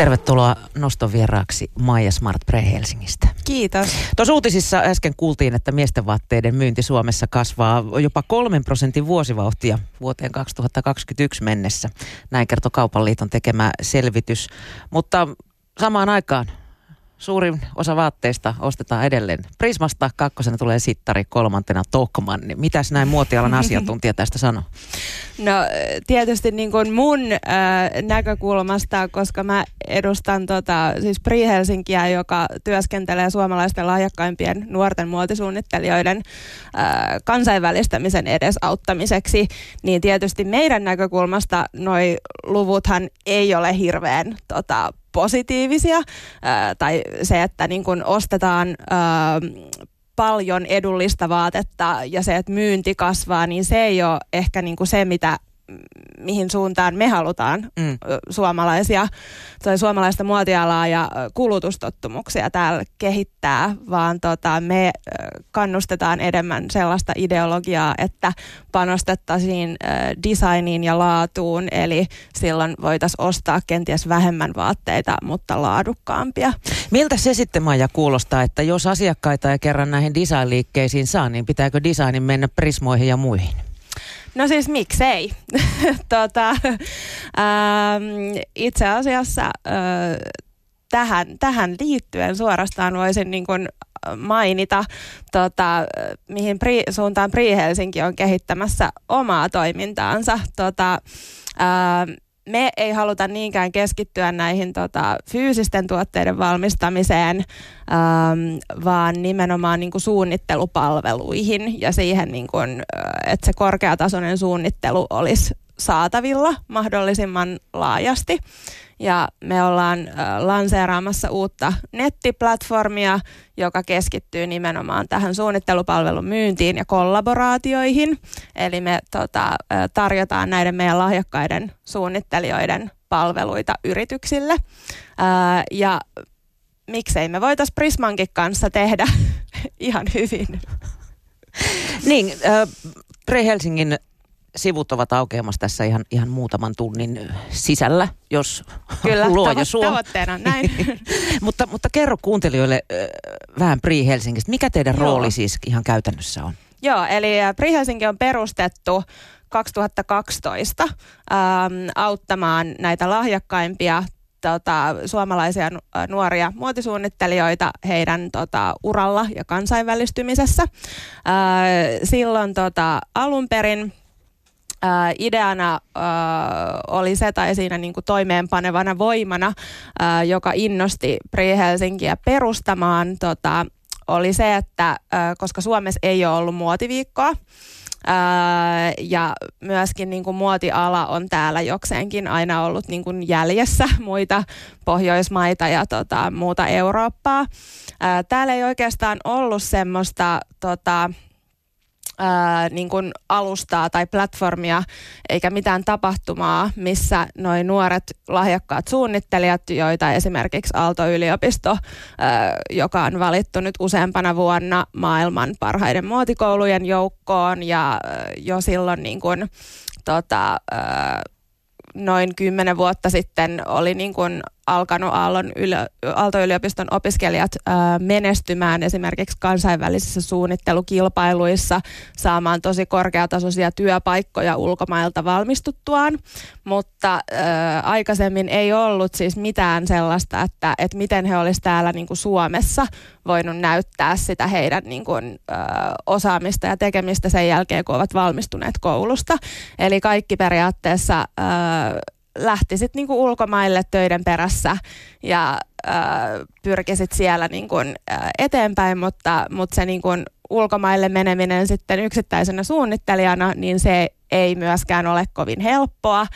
Tervetuloa noston vieraaksi Maija Smart Pre Helsingistä. Kiitos. Tuossa uutisissa äsken kuultiin, että miesten vaatteiden myynti Suomessa kasvaa jopa kolmen prosentin vuosivauhtia vuoteen 2021 mennessä. Näin kertoi Kaupan liiton tekemä selvitys. Mutta samaan aikaan suurin osa vaatteista ostetaan edelleen Prismasta, kakkosena tulee Sittari, kolmantena Tokman. Niin mitäs näin muotialan asiantuntija tästä sanoo? No tietysti niin kuin mun äh, näkökulmasta, koska mä edustan tota, siis Pri Helsinkiä, joka työskentelee suomalaisten lahjakkaimpien nuorten muotisuunnittelijoiden äh, kansainvälistämisen edesauttamiseksi, niin tietysti meidän näkökulmasta noi luvuthan ei ole hirveän tota, positiivisia, ää, tai se, että niin kun ostetaan ää, paljon edullista vaatetta ja se, että myynti kasvaa, niin se ei ole ehkä niin kuin se, mitä mihin suuntaan me halutaan mm. suomalaisia tai suomalaista muotialaa ja kulutustottumuksia täällä kehittää, vaan tota, me kannustetaan enemmän sellaista ideologiaa, että panostettaisiin designiin ja laatuun, eli silloin voitaisiin ostaa kenties vähemmän vaatteita, mutta laadukkaampia. Miltä se sitten Maija kuulostaa, että jos asiakkaita ei kerran näihin designliikkeisiin saa, niin pitääkö designin mennä prismoihin ja muihin? No siis miksei. tota, ähm, itse asiassa äh, tähän, tähän liittyen suorastaan voisin niin kuin mainita, tota, mihin pri, suuntaan Pri Helsinki on kehittämässä omaa toimintaansa. Tota, äh, me ei haluta niinkään keskittyä näihin tota, fyysisten tuotteiden valmistamiseen, ähm, vaan nimenomaan niin kuin suunnittelupalveluihin ja siihen, niin kuin, että se korkeatasoinen suunnittelu olisi saatavilla mahdollisimman laajasti. Ja me ollaan lanseeraamassa uutta nettiplatformia, joka keskittyy nimenomaan tähän suunnittelupalvelun myyntiin ja kollaboraatioihin. Eli me tota, tarjotaan näiden meidän lahjakkaiden suunnittelijoiden palveluita yrityksille. Ja miksei me voitaisiin Prismankin kanssa tehdä ihan hyvin. Niin, äh, Pre Helsingin sivut ovat aukeamassa tässä ihan, ihan muutaman tunnin sisällä, jos Kyllä, luoja suo. tavoitteena näin. mutta, mutta kerro kuuntelijoille äh, vähän Pri Helsingistä. Mikä teidän Joo. rooli siis ihan käytännössä on? Joo, eli Pri Helsinki on perustettu 2012 ähm, auttamaan näitä lahjakkaimpia tota, suomalaisia nuoria muotisuunnittelijoita heidän tota, uralla ja kansainvälistymisessä. Äh, silloin tota, alun perin Äh, ideana äh, oli se tai siinä niin kuin toimeenpanevana voimana, äh, joka innosti Pri Helsinkiä perustamaan, tota, oli se, että äh, koska Suomessa ei ole ollut muotiviikkoa, Ää, ja myöskin niin kuin muotiala on täällä jokseenkin aina ollut niin kuin jäljessä muita Pohjoismaita ja tota, muuta Eurooppaa. Ää, täällä ei oikeastaan ollut semmoista tota, ää, niin kuin alustaa tai platformia eikä mitään tapahtumaa, missä noin nuoret lahjakkaat suunnittelijat, joita esimerkiksi Aalto-yliopisto, ää, joka on valittu nyt useampana vuonna maailman parhaiden muotikoulujen joukkoon ja ää, jo silloin niin kuin, tota, ää, noin kymmenen vuotta sitten oli niin kuin alkanut Aallon ylö, Aalto-yliopiston opiskelijat ö, menestymään esimerkiksi kansainvälisissä suunnittelukilpailuissa, saamaan tosi korkeatasoisia työpaikkoja ulkomailta valmistuttuaan, mutta ö, aikaisemmin ei ollut siis mitään sellaista, että, että miten he olisivat täällä niin kuin Suomessa voinut näyttää sitä heidän niin kuin, ö, osaamista ja tekemistä sen jälkeen, kun ovat valmistuneet koulusta. Eli kaikki periaatteessa ö, lähti sitten niinku ulkomaille töiden perässä ja äh, pyrki sit siellä niinku, eteenpäin, mutta, mutta se niinku ulkomaille meneminen sitten yksittäisenä suunnittelijana, niin se ei myöskään ole kovin helppoa,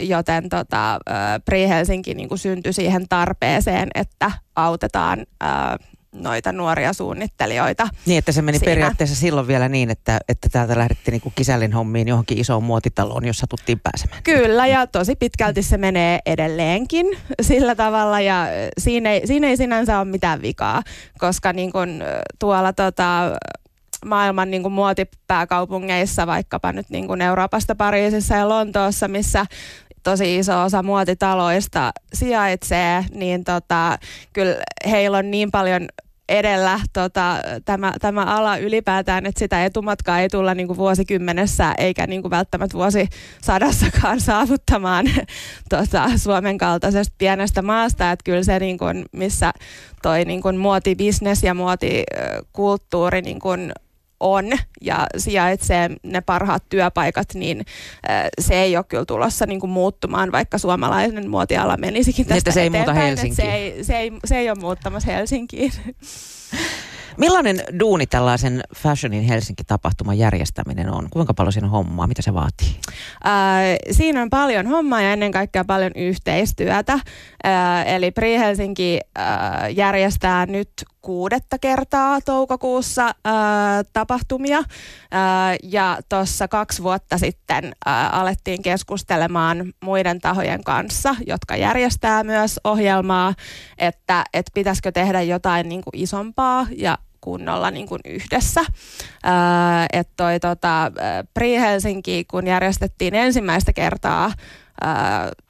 joten tota, Pri Helsinki niin syntyi siihen tarpeeseen, että autetaan noita nuoria suunnittelijoita. Niin, että se meni siinä. periaatteessa silloin vielä niin, että, että täältä lähdettiin niin kuin kisällin hommiin johonkin isoon muotitaloon, jossa tuttiin pääsemään. Kyllä, ja tosi pitkälti se menee edelleenkin sillä tavalla, ja siinä ei, siinä ei sinänsä ole mitään vikaa, koska niin kuin tuolla tota, maailman niin kuin muotipääkaupungeissa, vaikkapa nyt niin kuin Euroopasta, Pariisissa ja Lontoossa, missä tosi iso osa muotitaloista sijaitsee, niin tota, kyllä heillä on niin paljon edellä tota, tämä, tämä ala ylipäätään, että sitä etumatkaa ei tulla niin kuin vuosikymmenessä eikä niin kuin välttämättä vuosisadassakaan saavuttamaan tota, Suomen kaltaisesta pienestä maasta. Että kyllä se, niin kuin, missä toi niin muotibisnes ja muotikulttuuri niin kuin on ja sijaitsee ne parhaat työpaikat, niin se ei ole kyllä tulossa niin kuin muuttumaan, vaikka suomalainen muotiala menisikin tästä että se ei muuta Helsinkiin. Se ei, se, ei, se ei ole muuttamassa Helsinkiin. Millainen duuni tällaisen Fashionin Helsinki-tapahtuman järjestäminen on? Kuinka paljon siinä on hommaa? Mitä se vaatii? Äh, siinä on paljon hommaa ja ennen kaikkea paljon yhteistyötä. Äh, eli Pri Helsinki äh, järjestää nyt kuudetta kertaa toukokuussa äh, tapahtumia. Äh, ja tuossa kaksi vuotta sitten äh, alettiin keskustelemaan muiden tahojen kanssa, jotka järjestää myös ohjelmaa, että et pitäisikö tehdä jotain niin kuin isompaa ja kunnolla niin kuin yhdessä. että toi tota, Pri Helsinki, kun järjestettiin ensimmäistä kertaa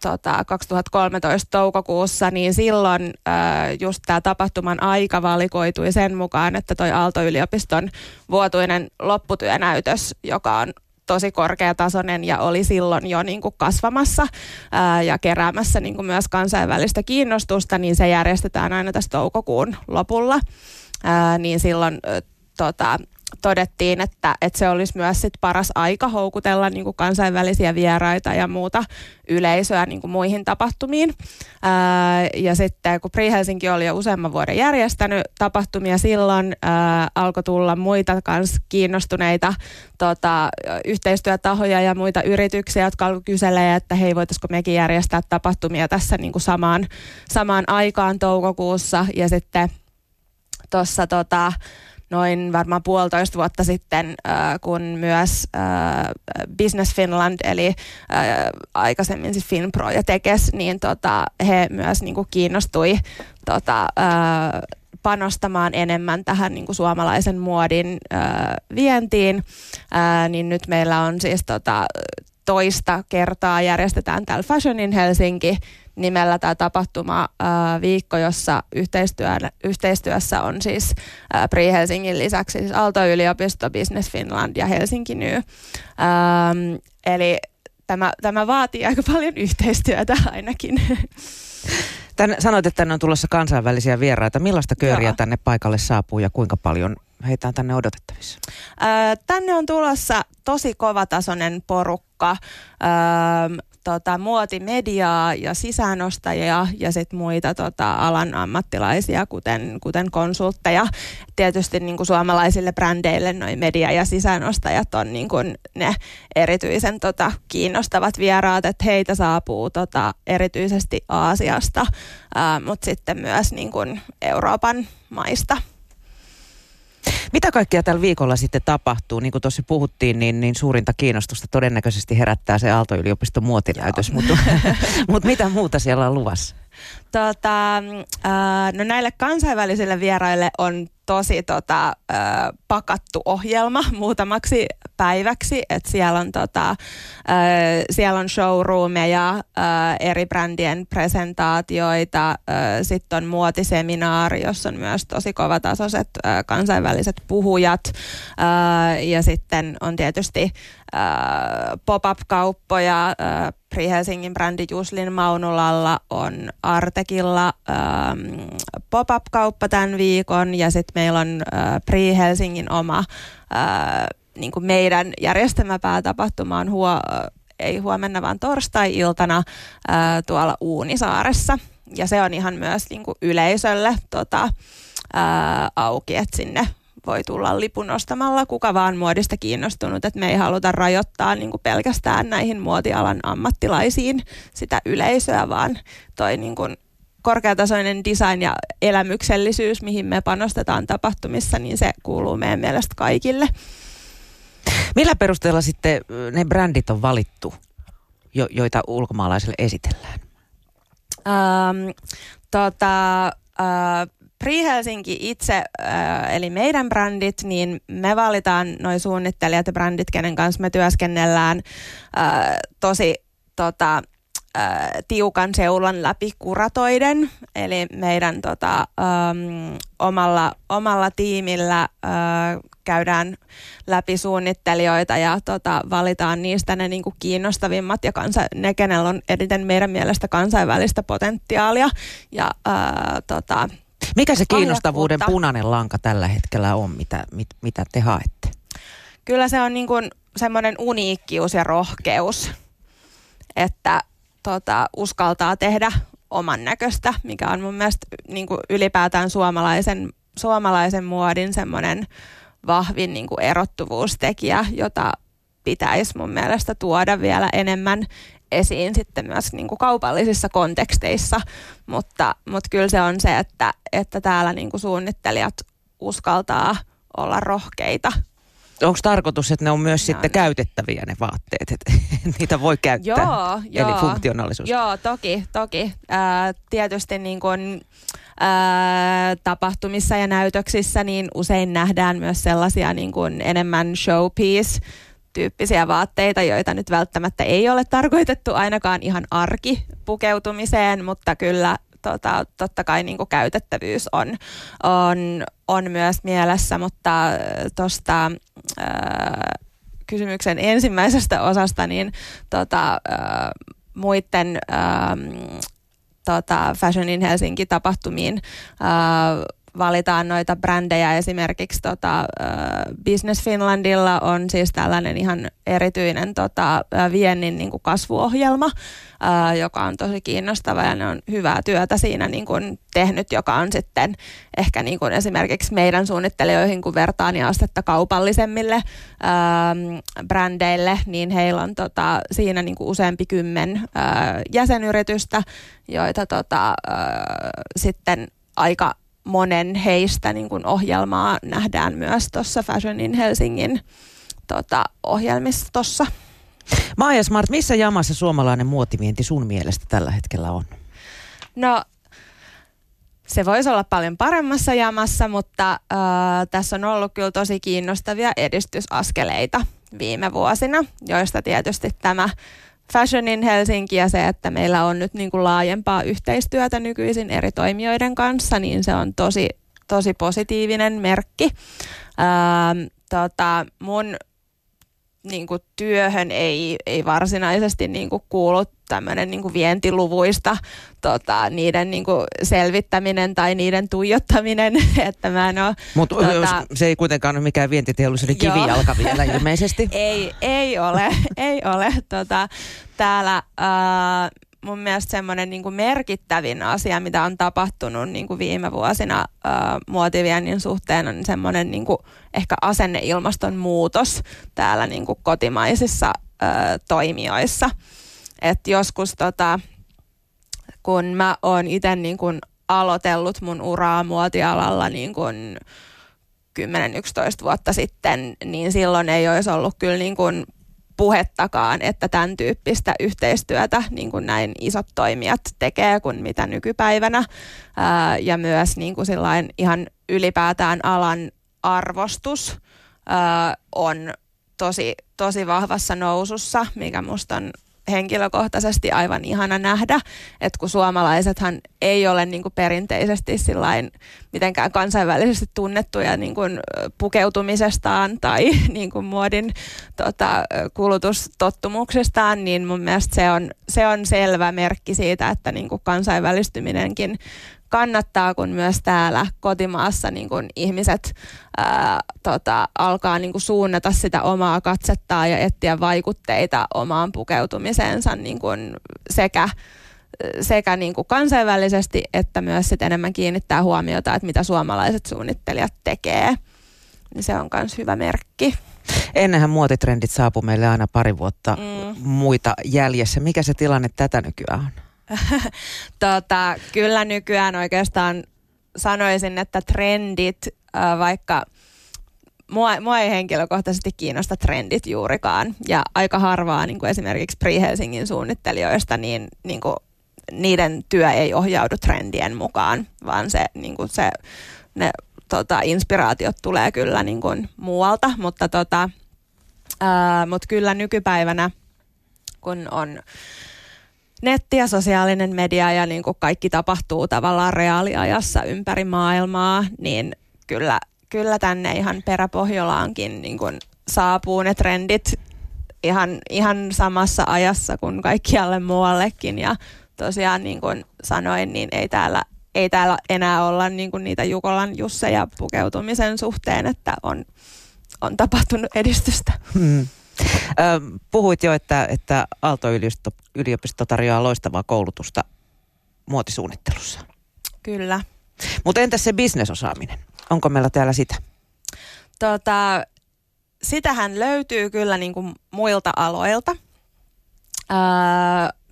tota, 2013 toukokuussa, niin silloin ää, just tämä tapahtuman aika valikoitui sen mukaan, että toi Aalto-yliopiston vuotuinen lopputyönäytös, joka on tosi korkeatasoinen ja oli silloin jo niin kuin kasvamassa ää, ja keräämässä niin kuin myös kansainvälistä kiinnostusta, niin se järjestetään aina tässä toukokuun lopulla. Ää, niin silloin ä, tota, todettiin, että, että se olisi myös sit paras aika houkutella niin kuin kansainvälisiä vieraita ja muuta yleisöä niin kuin muihin tapahtumiin. Ää, ja sitten kun Pri Helsinki oli jo useamman vuoden järjestänyt tapahtumia silloin, ää, alkoi tulla muita kans kiinnostuneita tota, yhteistyötahoja ja muita yrityksiä, jotka alkoi kyselee, että hei, voitaisiko mekin järjestää tapahtumia tässä niin kuin samaan, samaan aikaan toukokuussa. Ja sitten tuossa tota, noin varmaan puolitoista vuotta sitten, äh, kun myös äh, Business Finland, eli äh, aikaisemmin siis Finpro ja Tekes, niin tota, he myös niin kuin kiinnostui tota, äh, panostamaan enemmän tähän niin kuin suomalaisen muodin äh, vientiin, äh, niin nyt meillä on siis tota, toista kertaa järjestetään täällä Fashion in Helsinki nimellä tämä tapahtuma viikko, jossa yhteistyössä on siis Pri Helsingin lisäksi siis Aalto-yliopisto, Business Finland ja Helsinki New. Eli tämä, tämä vaatii aika paljon yhteistyötä ainakin. Tän, sanoit, että tänne on tulossa kansainvälisiä vieraita. Millaista kööriä Joo. tänne paikalle saapuu ja kuinka paljon heitä on tänne odotettavissa? Ää, tänne on tulossa tosi kovatasoinen porukka. Ää, tota, muotimediaa ja sisäänostajia ja sitten muita tota, alan ammattilaisia, kuten, kuten konsultteja. Tietysti niin kuin suomalaisille brändeille noin media- ja sisäänostajat on niin kuin ne erityisen tota, kiinnostavat vieraat, että heitä saapuu tota, erityisesti Aasiasta, mutta sitten myös niin kuin Euroopan maista. Mitä kaikkea tällä viikolla sitten tapahtuu? Niin kuin tuossa puhuttiin, niin, niin suurinta kiinnostusta todennäköisesti herättää se Aalto-yliopiston muotinäytös, mutta, mutta mitä muuta siellä on luvassa? Tota, äh, no näille kansainvälisille vieraille on tosi tota, äh, pakattu ohjelma muutamaksi päiväksi, että siellä on, tota, äh, siellä on showroomeja, äh, eri brändien presentaatioita, äh, sitten on muotiseminaari, jossa on myös tosi kovatasoiset äh, kansainväliset puhujat äh, ja sitten on tietysti pop-up-kauppoja, äh, Pri Helsingin brändi Juslin Maunulalla on Artekilla ähm, pop-up-kauppa tämän viikon ja sitten meillä on äh, Pri Helsingin oma äh, niin kuin meidän järjestämäpäätapahtuma on huo, ei huomenna vaan torstai-iltana tuolla Uunisaaressa. Ja se on ihan myös niin kuin yleisölle tota, ää, auki, että sinne voi tulla lipun ostamalla kuka vaan muodista kiinnostunut, että me ei haluta rajoittaa niin kuin pelkästään näihin muotialan ammattilaisiin sitä yleisöä, vaan toi niin kuin korkeatasoinen design ja elämyksellisyys, mihin me panostetaan tapahtumissa, niin se kuuluu meidän mielestä kaikille. Millä perusteella sitten ne brändit on valittu, jo, joita ulkomaalaisille esitellään? Ähm, tota, äh, Pri Helsinki itse, äh, eli meidän brändit, niin me valitaan noin suunnittelijat ja brändit, kenen kanssa me työskennellään äh, tosi tota, tiukan seulan läpi kuratoiden, eli meidän tota, äm, omalla, omalla tiimillä ä, käydään läpi suunnittelijoita ja tota, valitaan niistä ne niinku kiinnostavimmat ja kansa, ne, kenellä on eniten meidän mielestä kansainvälistä potentiaalia. Ja, ää, tota, Mikä se kiinnostavuuden punainen lanka tällä hetkellä on, mitä, mit, mitä te haette? Kyllä se on niin kuin semmoinen uniikkius ja rohkeus, että tota, uskaltaa tehdä oman näköistä, mikä on mun mielestä niin kuin ylipäätään suomalaisen, suomalaisen muodin semmoinen vahvin niin kuin erottuvuustekijä, jota pitäisi mun mielestä tuoda vielä enemmän esiin sitten myös niin kuin kaupallisissa konteksteissa, mutta, mutta kyllä se on se, että, että täällä niin kuin suunnittelijat uskaltaa olla rohkeita onko tarkoitus, että ne on myös no, sitten no. käytettäviä ne vaatteet, että niitä voi käyttää? Joo, Eli joo, funktionaalisuus. Joo, toki, toki. Äh, tietysti niin kun, äh, tapahtumissa ja näytöksissä niin usein nähdään myös sellaisia niin kun enemmän showpiece tyyppisiä vaatteita, joita nyt välttämättä ei ole tarkoitettu ainakaan ihan arkipukeutumiseen, mutta kyllä tota, totta kai niin kuin käytettävyys on, on, on myös mielessä, mutta äh, tuosta kysymyksen ensimmäisestä osasta, niin tota, äh, muiden äh, tota, Fashion in Helsinki tapahtumiin äh, valitaan noita brändejä. Esimerkiksi tota, Business Finlandilla on siis tällainen ihan erityinen tota, viennin niin kuin kasvuohjelma, joka on tosi kiinnostava ja ne on hyvää työtä siinä niin kuin tehnyt, joka on sitten ehkä niin kuin esimerkiksi meidän suunnittelijoihin, kun vertaan ja astetta kaupallisemmille ää, brändeille, niin heillä on tota, siinä niin kuin useampi kymmen ää, jäsenyritystä, joita tota, ää, sitten aika monen heistä niin kuin ohjelmaa nähdään myös tuossa Fashion in Helsingin tota, ohjelmistossa. Maija Smart, missä jamassa suomalainen muotivienti sun mielestä tällä hetkellä on? No se voisi olla paljon paremmassa jamassa, mutta äh, tässä on ollut kyllä tosi kiinnostavia edistysaskeleita viime vuosina, joista tietysti tämä Fashion in Helsinki ja se, että meillä on nyt niin kuin laajempaa yhteistyötä nykyisin eri toimijoiden kanssa, niin se on tosi, tosi positiivinen merkki. Ähm, tota, mun niin kuin työhön ei, ei varsinaisesti niin kuin kuulu tämmöinen niin vientiluvuista tota, niiden niin kuin selvittäminen tai niiden tuijottaminen, että mä en ole, Mutta tota, se ei kuitenkaan ole mikään vientiteollisuuden kivijalka vielä ilmeisesti. ei, ei ole, ei ole. Tota, täällä äh, mun mielestä semmoinen niin merkittävin asia, mitä on tapahtunut niin kuin viime vuosina äh, muotiviennin suhteen, on semmoinen niin kuin ehkä asenneilmaston muutos täällä niin kuin kotimaisissa äh, toimijoissa. Et joskus tota, kun mä oon itse niin aloitellut mun uraa muotialalla niin kuin 10-11 vuotta sitten, niin silloin ei olisi ollut kyllä niin kuin puhettakaan, että tämän tyyppistä yhteistyötä niin kuin näin isot toimijat tekee kuin mitä nykypäivänä. Ää, ja myös niin kuin ihan ylipäätään alan arvostus ää, on tosi, tosi vahvassa nousussa, mikä musta on henkilökohtaisesti aivan ihana nähdä, että kun suomalaisethan ei ole niin kuin perinteisesti sillain mitenkään kansainvälisesti tunnettuja niin kuin pukeutumisestaan tai niin kuin muodin tota, kulutustottumuksestaan, niin mun mielestä se on, se on selvä merkki siitä, että niin kuin kansainvälistyminenkin kannattaa, kun myös täällä kotimaassa niin kun ihmiset ää, tota, alkaa niin kun suunnata sitä omaa katsettaa ja etsiä vaikutteita omaan pukeutumiseensa niin kun sekä sekä niin kuin kansainvälisesti että myös sit enemmän kiinnittää huomiota, että mitä suomalaiset suunnittelijat tekee. Niin se on myös hyvä merkki. Ennenhän muotitrendit saapu meille aina pari vuotta mm. muita jäljessä. Mikä se tilanne tätä nykyään on? tota, kyllä nykyään oikeastaan sanoisin, että trendit, vaikka mua, mua ei henkilökohtaisesti kiinnosta trendit juurikaan. Ja aika harvaa niin kuin esimerkiksi Pre-Helsingin suunnittelijoista, niin, niin kuin, niiden työ ei ohjaudu trendien mukaan, vaan se, niin kuin se ne tota, inspiraatiot tulee kyllä niin kuin muualta. Mutta tota, äh, mut kyllä nykypäivänä, kun on netti ja sosiaalinen media ja niin kuin kaikki tapahtuu tavallaan reaaliajassa ympäri maailmaa, niin kyllä, kyllä tänne ihan peräpohjolaankin niin kuin saapuu ne trendit ihan, ihan samassa ajassa kuin kaikkialle muuallekin ja tosiaan niin kuin sanoin, niin ei täällä, ei täällä enää olla niin kuin niitä Jukolan Jusseja pukeutumisen suhteen, että on, on tapahtunut edistystä. Hmm. Puhuit jo, että, että Aalto-yliopisto yliopisto tarjoaa loistavaa koulutusta muotisuunnittelussa. Kyllä. Mutta entäs se bisnesosaaminen? Onko meillä täällä sitä? Tota, sitähän löytyy kyllä niin kuin muilta aloilta. Öö,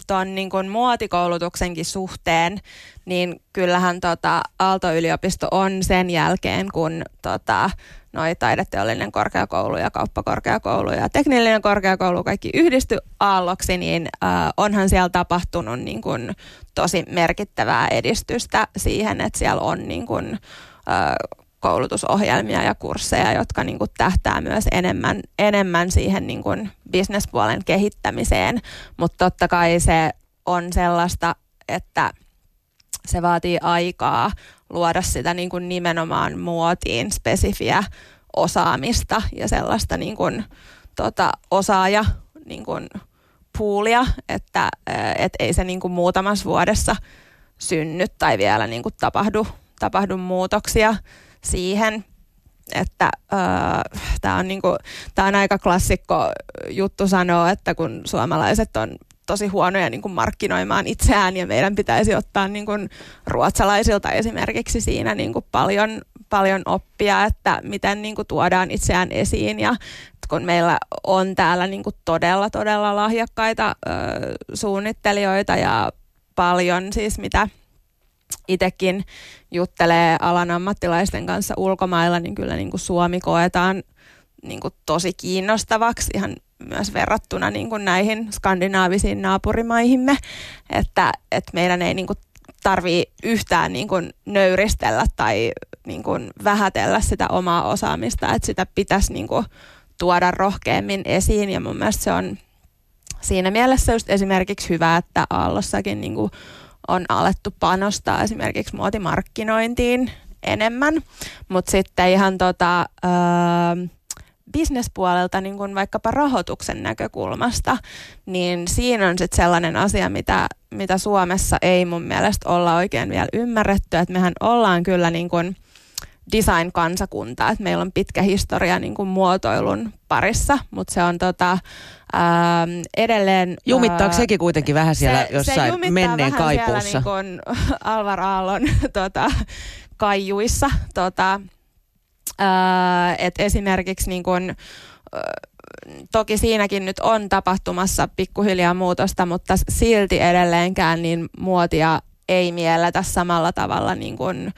tuon niin kuin muotikoulutuksenkin suhteen, niin kyllähän tota Aalto-yliopisto on sen jälkeen, kun tota, noi taideteollinen korkeakoulu ja kauppakorkeakoulu ja teknillinen korkeakoulu kaikki yhdisty aalloksi, niin äh, onhan siellä tapahtunut niin kun, tosi merkittävää edistystä siihen, että siellä on niin kun, äh, koulutusohjelmia ja kursseja, jotka niin kuin tähtää myös enemmän, enemmän siihen niin kuin bisnespuolen kehittämiseen. Mutta totta kai se on sellaista, että se vaatii aikaa luoda sitä niin kuin nimenomaan muotiin spesifiä osaamista ja sellaista niin kuin, tota, osaaja niin kuin, puulia, että et ei se niin kuin muutamassa vuodessa synny tai vielä niin kuin tapahdu, tapahdu muutoksia siihen, että äh, tämä on, niinku, on aika klassikko juttu sanoa, että kun suomalaiset on tosi huonoja niin kuin markkinoimaan itseään ja meidän pitäisi ottaa niin kuin ruotsalaisilta esimerkiksi siinä niin kuin paljon, paljon oppia, että miten niin kuin tuodaan itseään esiin. Ja kun meillä on täällä niin kuin todella, todella lahjakkaita ö, suunnittelijoita ja paljon siis mitä itsekin juttelee alan ammattilaisten kanssa ulkomailla, niin kyllä niin kuin Suomi koetaan niin kuin tosi kiinnostavaksi ihan myös verrattuna niin kuin näihin skandinaavisiin naapurimaihimme, että, että meidän ei niin kuin tarvii yhtään niin kuin nöyristellä tai niin kuin vähätellä sitä omaa osaamista, että sitä pitäisi niin kuin tuoda rohkeammin esiin. Ja mun mielestä se on siinä mielessä just esimerkiksi hyvä, että Aallossakin niin kuin on alettu panostaa esimerkiksi muotimarkkinointiin enemmän, mutta sitten ihan tota, öö, bisnespuolelta niin kuin vaikkapa rahoituksen näkökulmasta, niin siinä on sitten sellainen asia, mitä, mitä Suomessa ei mun mielestä olla oikein vielä ymmärretty, että mehän ollaan kyllä niin kuin design-kansakunta, että meillä on pitkä historia niin kuin muotoilun parissa, mutta se on tota, ää, edelleen... Jumittaako ää, sekin kuitenkin vähän siellä se, jossain se menneen vähän kaipuussa? Siellä niin kuin Alvar Aallon tota, kaijuissa. Tota, että esimerkiksi niin kun, toki siinäkin nyt on tapahtumassa pikkuhiljaa muutosta, mutta silti edelleenkään niin muotia ei mielletä samalla tavalla niin kuin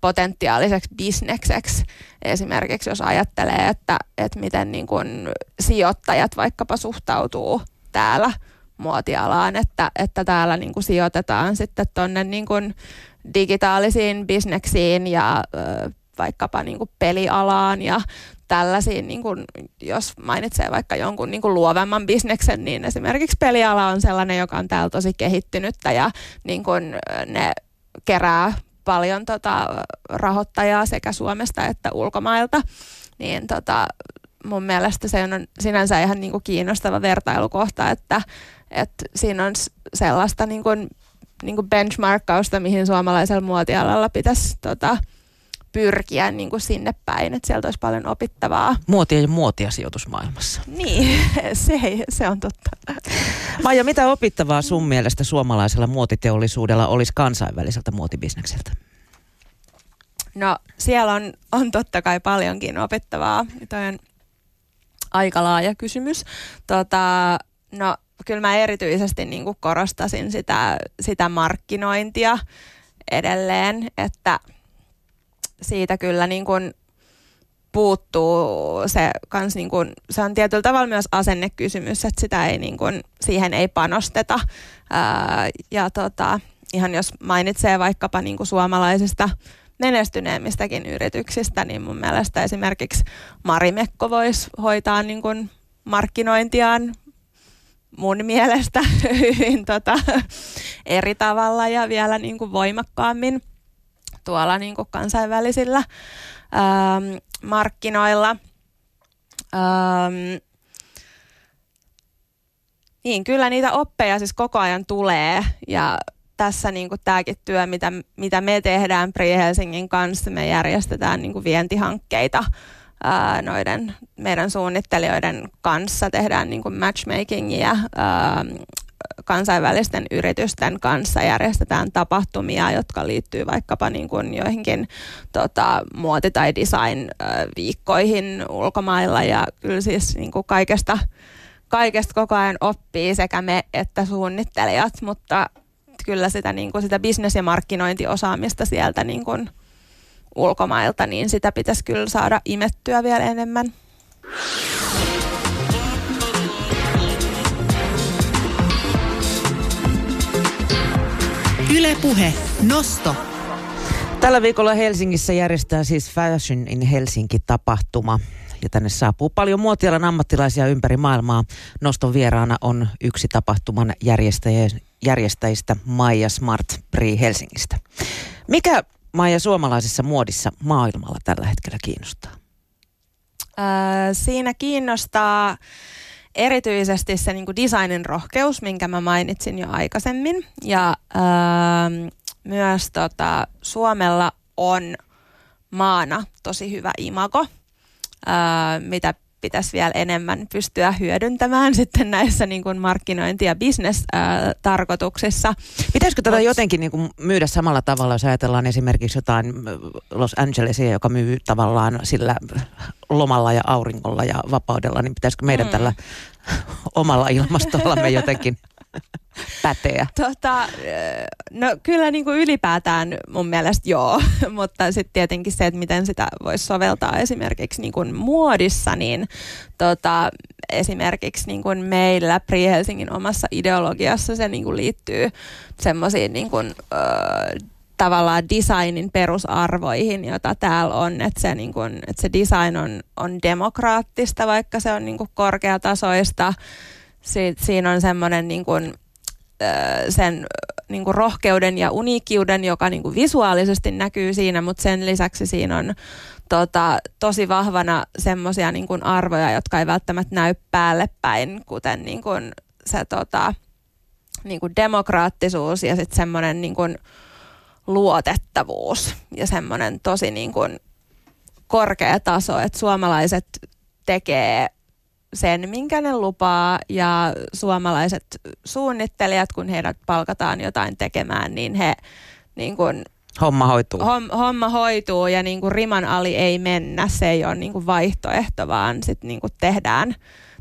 potentiaaliseksi bisnekseksi. Esimerkiksi jos ajattelee, että, että miten niin kuin sijoittajat vaikkapa suhtautuu täällä muotialaan, että, että täällä niin sijoitetaan sitten tuonne niin digitaalisiin bisneksiin ja vaikkapa niin kuin pelialaan ja tällaisiin, niin kuin, jos mainitsee vaikka jonkun niin kuin luovemman bisneksen, niin esimerkiksi peliala on sellainen, joka on täällä tosi kehittynyttä ja niin kuin ne kerää paljon tota, rahoittajaa sekä Suomesta että ulkomailta, niin tota, mun mielestä se on sinänsä ihan niin kuin kiinnostava vertailukohta, että, että siinä on sellaista niin kuin, niin kuin benchmarkkausta, mihin suomalaisella muotialalla pitäisi tota, pyrkiä niin kuin sinne päin, että sieltä olisi paljon opittavaa. Muotia ja muotia sijoitusmaailmassa. Niin, se, se on totta. Maija, mitä opittavaa sun mielestä suomalaisella muotiteollisuudella olisi kansainväliseltä muotibisnekseltä? No siellä on, on totta kai paljonkin opittavaa. Toi on aika laaja kysymys. Tota, no kyllä mä erityisesti niin kuin korostasin sitä, sitä markkinointia edelleen, että – siitä kyllä niin kuin puuttuu se kans niin kuin, se on tietyllä tavalla myös asennekysymys, että sitä ei niin kuin, siihen ei panosteta. Ää, ja tota, ihan jos mainitsee vaikkapa niin kuin suomalaisista menestyneemmistäkin yrityksistä, niin mun mielestä esimerkiksi Marimekko voisi hoitaa niin kuin markkinointiaan mun mielestä hyvin tota, eri tavalla ja vielä niin kuin voimakkaammin tuolla niin kuin kansainvälisillä ähm, markkinoilla. Ähm, niin, kyllä niitä oppeja siis koko ajan tulee ja tässä niin kuin tämäkin työ, mitä, mitä me tehdään Pri Helsingin kanssa, me järjestetään niin kuin vientihankkeita ää, noiden meidän suunnittelijoiden kanssa, tehdään niin kuin matchmakingia ää, kansainvälisten yritysten kanssa järjestetään tapahtumia, jotka liittyy vaikkapa niin kuin joihinkin tota, muoti- tai design-viikkoihin ulkomailla ja kyllä siis niin kuin kaikesta, kaikesta koko ajan oppii sekä me että suunnittelijat, mutta kyllä sitä, niin kuin sitä business- ja markkinointiosaamista sieltä niin kuin ulkomailta, niin sitä pitäisi kyllä saada imettyä vielä enemmän. Ylepuhe Nosto. Tällä viikolla Helsingissä järjestää siis Fashion in Helsinki-tapahtuma. Ja tänne saapuu paljon muotialan ammattilaisia ympäri maailmaa. Noston vieraana on yksi tapahtuman järjestäjistä Maija Smart Pri Helsingistä. Mikä Maija suomalaisessa muodissa maailmalla tällä hetkellä kiinnostaa? Äh, siinä kiinnostaa erityisesti se niin kuin designin rohkeus, minkä mä mainitsin jo aikaisemmin. Ja äh, myös tota, Suomella on maana tosi hyvä imago, äh, mitä pitäisi vielä enemmän pystyä hyödyntämään sitten näissä niin kuin markkinointi- ja bisnes-tarkoituksissa. Pitäisikö tätä Mut, jotenkin niin kuin myydä samalla tavalla, jos ajatellaan esimerkiksi jotain Los Angelesia, joka myy tavallaan sillä lomalla ja auringolla ja vapaudella, niin pitäisikö meidän mm. tällä omalla ilmastolla me jotenkin päteä? Tota, no kyllä niin kuin ylipäätään mun mielestä joo, mutta sitten tietenkin se, että miten sitä voisi soveltaa esimerkiksi niin kuin muodissa, niin tota, esimerkiksi niin kuin meillä Pri Helsingin omassa ideologiassa se niin kuin liittyy semmoisiin niin kuin, tavallaan designin perusarvoihin, joita täällä on, että se, niin kun, että se design on, on demokraattista, vaikka se on niin korkeatasoista. Si- siinä on semmoinen niin kun, sen niin kuin rohkeuden ja uniikkiuden, joka niin kuin visuaalisesti näkyy siinä, mutta sen lisäksi siinä on tota, tosi vahvana semmoisia niin kuin arvoja, jotka ei välttämättä näy päälle päin, kuten niin kuin se tota, niin kuin demokraattisuus ja sitten semmoinen niin kuin, luotettavuus ja semmoinen tosi niin kuin korkea taso, että suomalaiset tekee sen, minkä ne lupaa ja suomalaiset suunnittelijat, kun heidät palkataan jotain tekemään, niin he niin kuin, Homma hoituu. Hom, homma hoituu ja niin kuin riman ali ei mennä, se ei ole niin kuin vaihtoehto, vaan sitten niin kuin tehdään,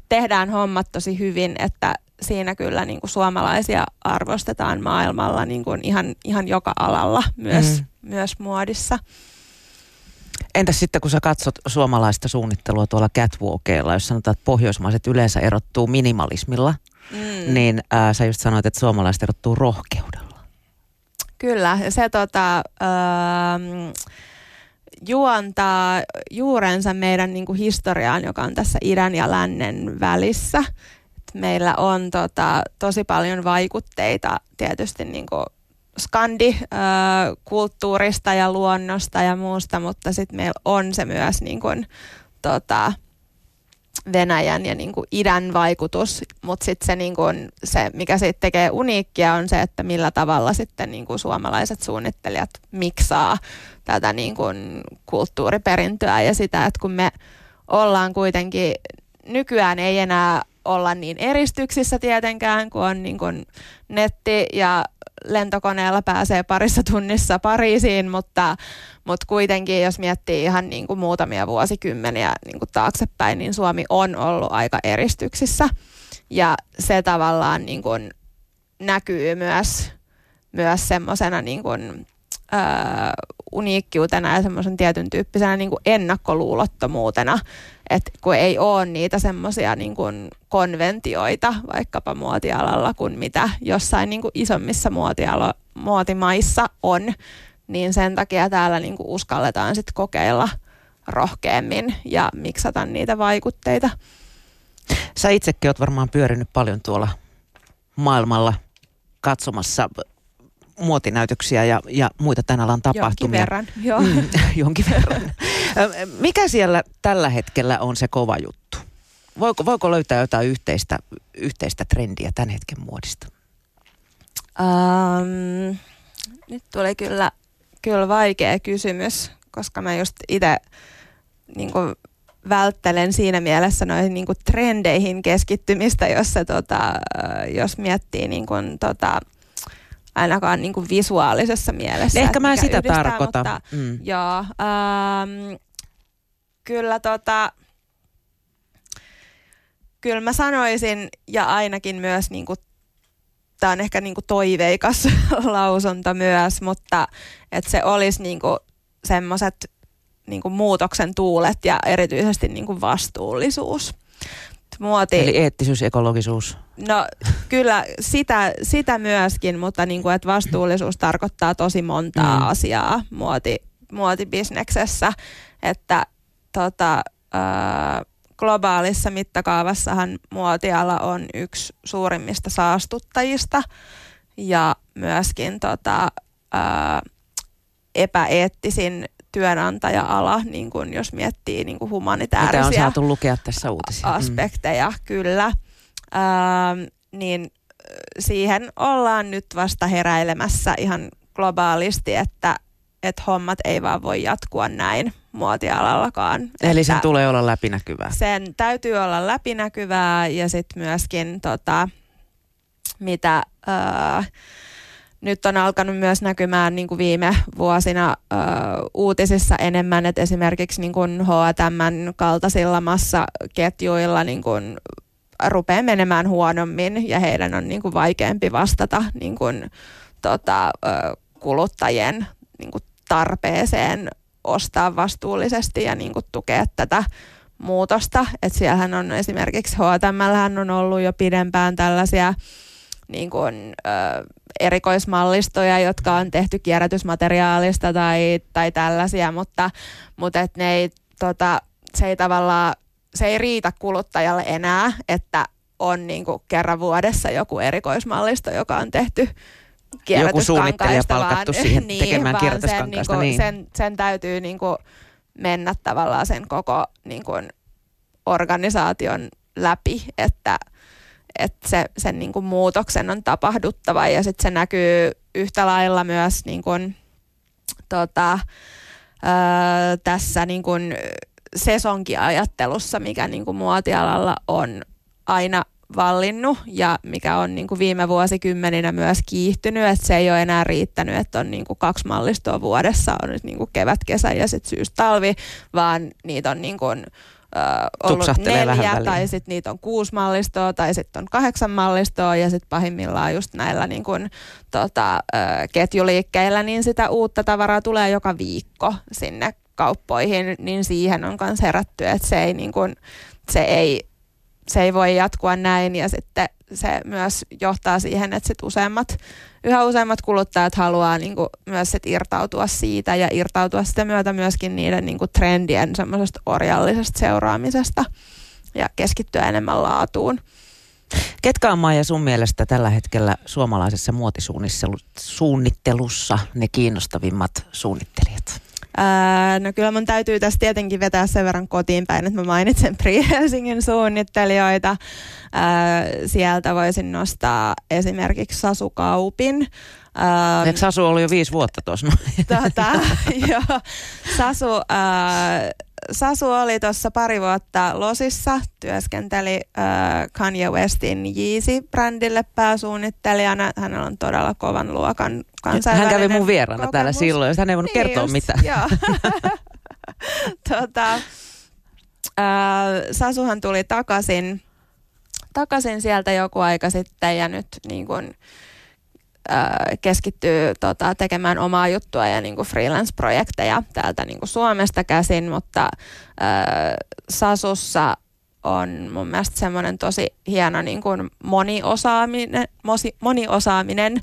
tehdään hommat tosi hyvin, että siinä kyllä niin kuin suomalaisia arvostetaan maailmalla niin kuin ihan, ihan joka alalla, myös, mm. myös muodissa. Entäs sitten, kun sä katsot suomalaista suunnittelua tuolla catwalkeilla, jos sanotaan, että pohjoismaiset yleensä erottuu minimalismilla, mm. niin ää, sä just sanoit, että suomalaiset erottuu rohkeudella. Kyllä, se tota, ähm, juontaa juurensa meidän niin kuin historiaan, joka on tässä idän ja lännen välissä meillä on tota, tosi paljon vaikutteita tietysti niin kuin skandikulttuurista ja luonnosta ja muusta, mutta sitten meillä on se myös niin kuin, tota, Venäjän ja niin kuin idän vaikutus, mutta sitten se, niin kuin, se, mikä siitä tekee uniikkia, on se, että millä tavalla sitten niin kuin suomalaiset suunnittelijat miksaa tätä niin kuin kulttuuriperintöä ja sitä, että kun me ollaan kuitenkin, nykyään ei enää olla niin eristyksissä tietenkään, kun on niin kuin netti ja lentokoneella pääsee parissa tunnissa Pariisiin, mutta, mutta kuitenkin jos miettii ihan niin kuin muutamia vuosikymmeniä niin kuin taaksepäin, niin Suomi on ollut aika eristyksissä. Ja se tavallaan niin kuin näkyy myös, myös semmoisena niin kuin, öö, uniikkiutena ja semmoisen tietyn tyyppisenä niin kuin ennakkoluulottomuutena, että kun ei ole niitä semmoisia niin konventioita vaikkapa muotialalla kuin mitä jossain niin kuin isommissa muotialo, muotimaissa on, niin sen takia täällä niin kuin uskalletaan sitten kokeilla rohkeammin ja miksata niitä vaikutteita. Sä itsekin oot varmaan pyörinyt paljon tuolla maailmalla katsomassa muotinäytöksiä ja, ja muita tämän alan tapahtumia. Jonkin verran, joo. Mm, jonkin verran. Mikä siellä tällä hetkellä on se kova juttu? Voiko, voiko löytää jotain yhteistä, yhteistä trendiä tämän hetken muodista? Um, nyt tuli kyllä, kyllä vaikea kysymys, koska mä just itse niin välttelen siinä mielessä noihin niin trendeihin keskittymistä, jossa tota, jos miettii niin kuin, tota, ainakaan niin kuin visuaalisessa mielessä. Ehkä mä sitä yhdistää, tarkoitan. Mutta, mm. Joo, ähm, kyllä tota, kyllä mä sanoisin, ja ainakin myös niin kuin, tämä on ehkä niin kuin toiveikas lausunto myös, mutta että se olisi niin kuin semmoiset niin kuin muutoksen tuulet ja erityisesti niin kuin vastuullisuus. Muoti, Eli eettisyys, ekologisuus. No kyllä sitä, sitä myöskin, mutta niin kuin, että vastuullisuus tarkoittaa tosi montaa mm. asiaa muoti, muotibisneksessä. Että tota, äh, globaalissa mittakaavassahan muotiala on yksi suurimmista saastuttajista ja myöskin tota, äh, epäeettisin työnantaja-ala, niin kuin jos miettii niin kuin humanitaarisia Mitä on saatu lukea tässä uutisia. Mm. aspekteja, mm. kyllä. Ähm, niin siihen ollaan nyt vasta heräilemässä ihan globaalisti, että, että hommat ei vaan voi jatkua näin muotialallakaan. Eli sen tulee olla läpinäkyvää. Sen täytyy olla läpinäkyvää ja sitten myöskin tota, mitä... Äh, nyt on alkanut myös näkymään niin kuin viime vuosina ö, uutisissa enemmän, että esimerkiksi niin kuin H&M kaltaisilla massaketjuilla niin kuin rupeaa menemään huonommin ja heidän on niin kuin vaikeampi vastata niin kuin, tota, kuluttajien niin kuin tarpeeseen ostaa vastuullisesti ja niin kuin tukea tätä muutosta. Et siellähän on esimerkiksi H&M on ollut jo pidempään tällaisia niin kuin, ö, erikoismallistoja, jotka on tehty kierrätysmateriaalista tai, tai tällaisia, mutta, mutta et ne ei, tota, se ei tavallaan, se ei riitä kuluttajalle enää, että on niin kuin kerran vuodessa joku erikoismallisto, joka on tehty Joku suunnittelija palkattu vaan, siihen niin, tekemään kierrätyskankaista. Sen, niin. sen, sen täytyy niin kuin mennä tavallaan sen koko niin kuin organisaation läpi, että – että se, sen niin kuin muutoksen on tapahduttava ja sitten se näkyy yhtä lailla myös niin kuin, tota, ö, tässä niin kuin sesonkiajattelussa, mikä niin kuin muotialalla on aina vallinnut ja mikä on niin kuin viime vuosikymmeninä myös kiihtynyt, että se ei ole enää riittänyt, että on niin kuin kaksi mallistoa vuodessa, on nyt niin kuin kevät, kesä ja sitten syys, talvi, vaan niitä on niin kuin ollut neljä tai sitten niitä on kuusi mallistoa tai sitten on kahdeksan mallistoa ja sitten pahimmillaan just näillä niin kun, tota, ketjuliikkeillä niin sitä uutta tavaraa tulee joka viikko sinne kauppoihin, niin siihen on myös herätty, että se ei, niin kun, se ei, se ei voi jatkua näin ja sitten se myös johtaa siihen, että sit useammat, yhä useammat kuluttajat haluaa niin kuin myös sit irtautua siitä ja irtautua sitä myötä myöskin niiden niin kuin trendien semmoisesta orjallisesta seuraamisesta ja keskittyä enemmän laatuun. Ketkä on Maija sun mielestä tällä hetkellä suomalaisessa muotisuunnittelussa ne kiinnostavimmat suunnittelijat? No kyllä mun täytyy tässä tietenkin vetää sen verran kotiin päin, että mä mainitsen Pri-Helsingin suunnittelijoita. Sieltä voisin nostaa esimerkiksi Sasu Kaupin. Ähm, Eikö Sasu ollut jo viisi vuotta tuossa? Tota, joo. Sasu, äh, Sasu oli tuossa pari vuotta Losissa, työskenteli äh, Kanye Westin Yeezy-brändille pääsuunnittelijana. Hänellä on todella kovan luokan kansainvälinen Hän kävi mun vieraana kokemus. täällä silloin, hän ei voinut niin kertoa just, mitään. Joo. tota, äh, Sasuhan tuli takaisin, takaisin sieltä joku aika sitten ja nyt niin kuin, keskittyy tota, tekemään omaa juttua ja niin kuin freelance-projekteja täältä niin kuin Suomesta käsin, mutta äh, Sasussa on mun mielestä semmoinen tosi hieno niin kuin moniosaaminen, mosi, moniosaaminen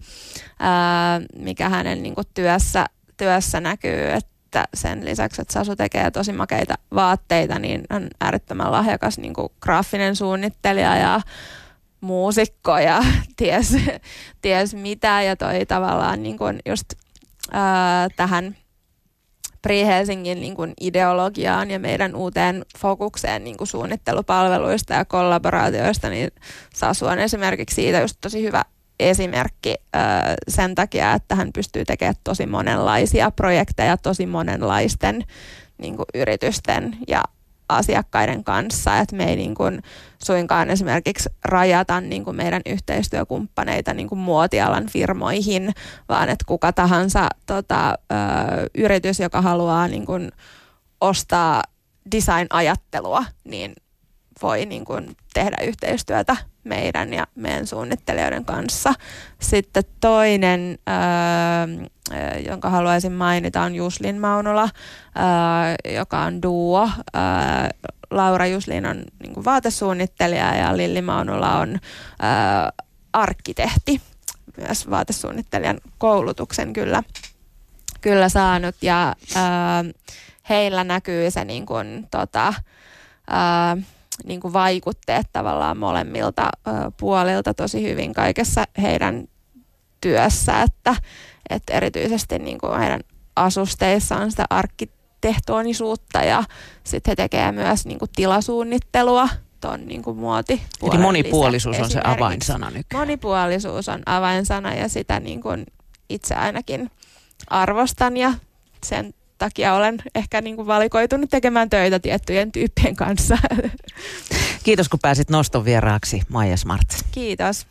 ää, mikä hänen niin kuin työssä, työssä näkyy, että sen lisäksi, että Sasu tekee tosi makeita vaatteita, niin on äärettömän lahjakas niin kuin graafinen suunnittelija ja muusikko ja ties, ties mitä. Ja toi tavallaan niin kuin just ää, tähän Pri-Helsingin niin kuin ideologiaan ja meidän uuteen fokukseen niin kuin suunnittelupalveluista ja kollaboraatioista, niin Sasu on esimerkiksi siitä just tosi hyvä esimerkki ää, sen takia, että hän pystyy tekemään tosi monenlaisia projekteja tosi monenlaisten niin kuin yritysten ja asiakkaiden kanssa, että me ei niin kuin suinkaan esimerkiksi rajata niin kuin meidän yhteistyökumppaneita niin kuin muotialan firmoihin, vaan että kuka tahansa tota, ö, yritys, joka haluaa niin kuin ostaa design-ajattelua, niin voi niin kuin tehdä yhteistyötä meidän ja meidän suunnittelijoiden kanssa. Sitten toinen, öö, jonka haluaisin mainita, on Juslin Maunula, öö, joka on duo. Öö, Laura Juslin on niin vaatesuunnittelija ja Lilli Maunula on öö, arkkitehti, myös vaatesuunnittelijan koulutuksen kyllä, kyllä saanut. Ja heillä näkyy se niin kuin, tota, niin kuin vaikutteet tavallaan molemmilta ö, puolilta tosi hyvin kaikessa heidän työssä, että, että erityisesti niin kuin heidän asusteissaan on sitä arkkitehtonisuutta ja sitten he tekevät myös niin kuin tilasuunnittelua tuon niin kuin muoti. Eli monipuolisuus on se avainsana nyt. Monipuolisuus on avainsana ja sitä niin kuin itse ainakin arvostan ja sen takia olen ehkä niin kuin valikoitunut tekemään töitä tiettyjen tyyppien kanssa. Kiitos kun pääsit noston vieraaksi, Maija Smart. Kiitos.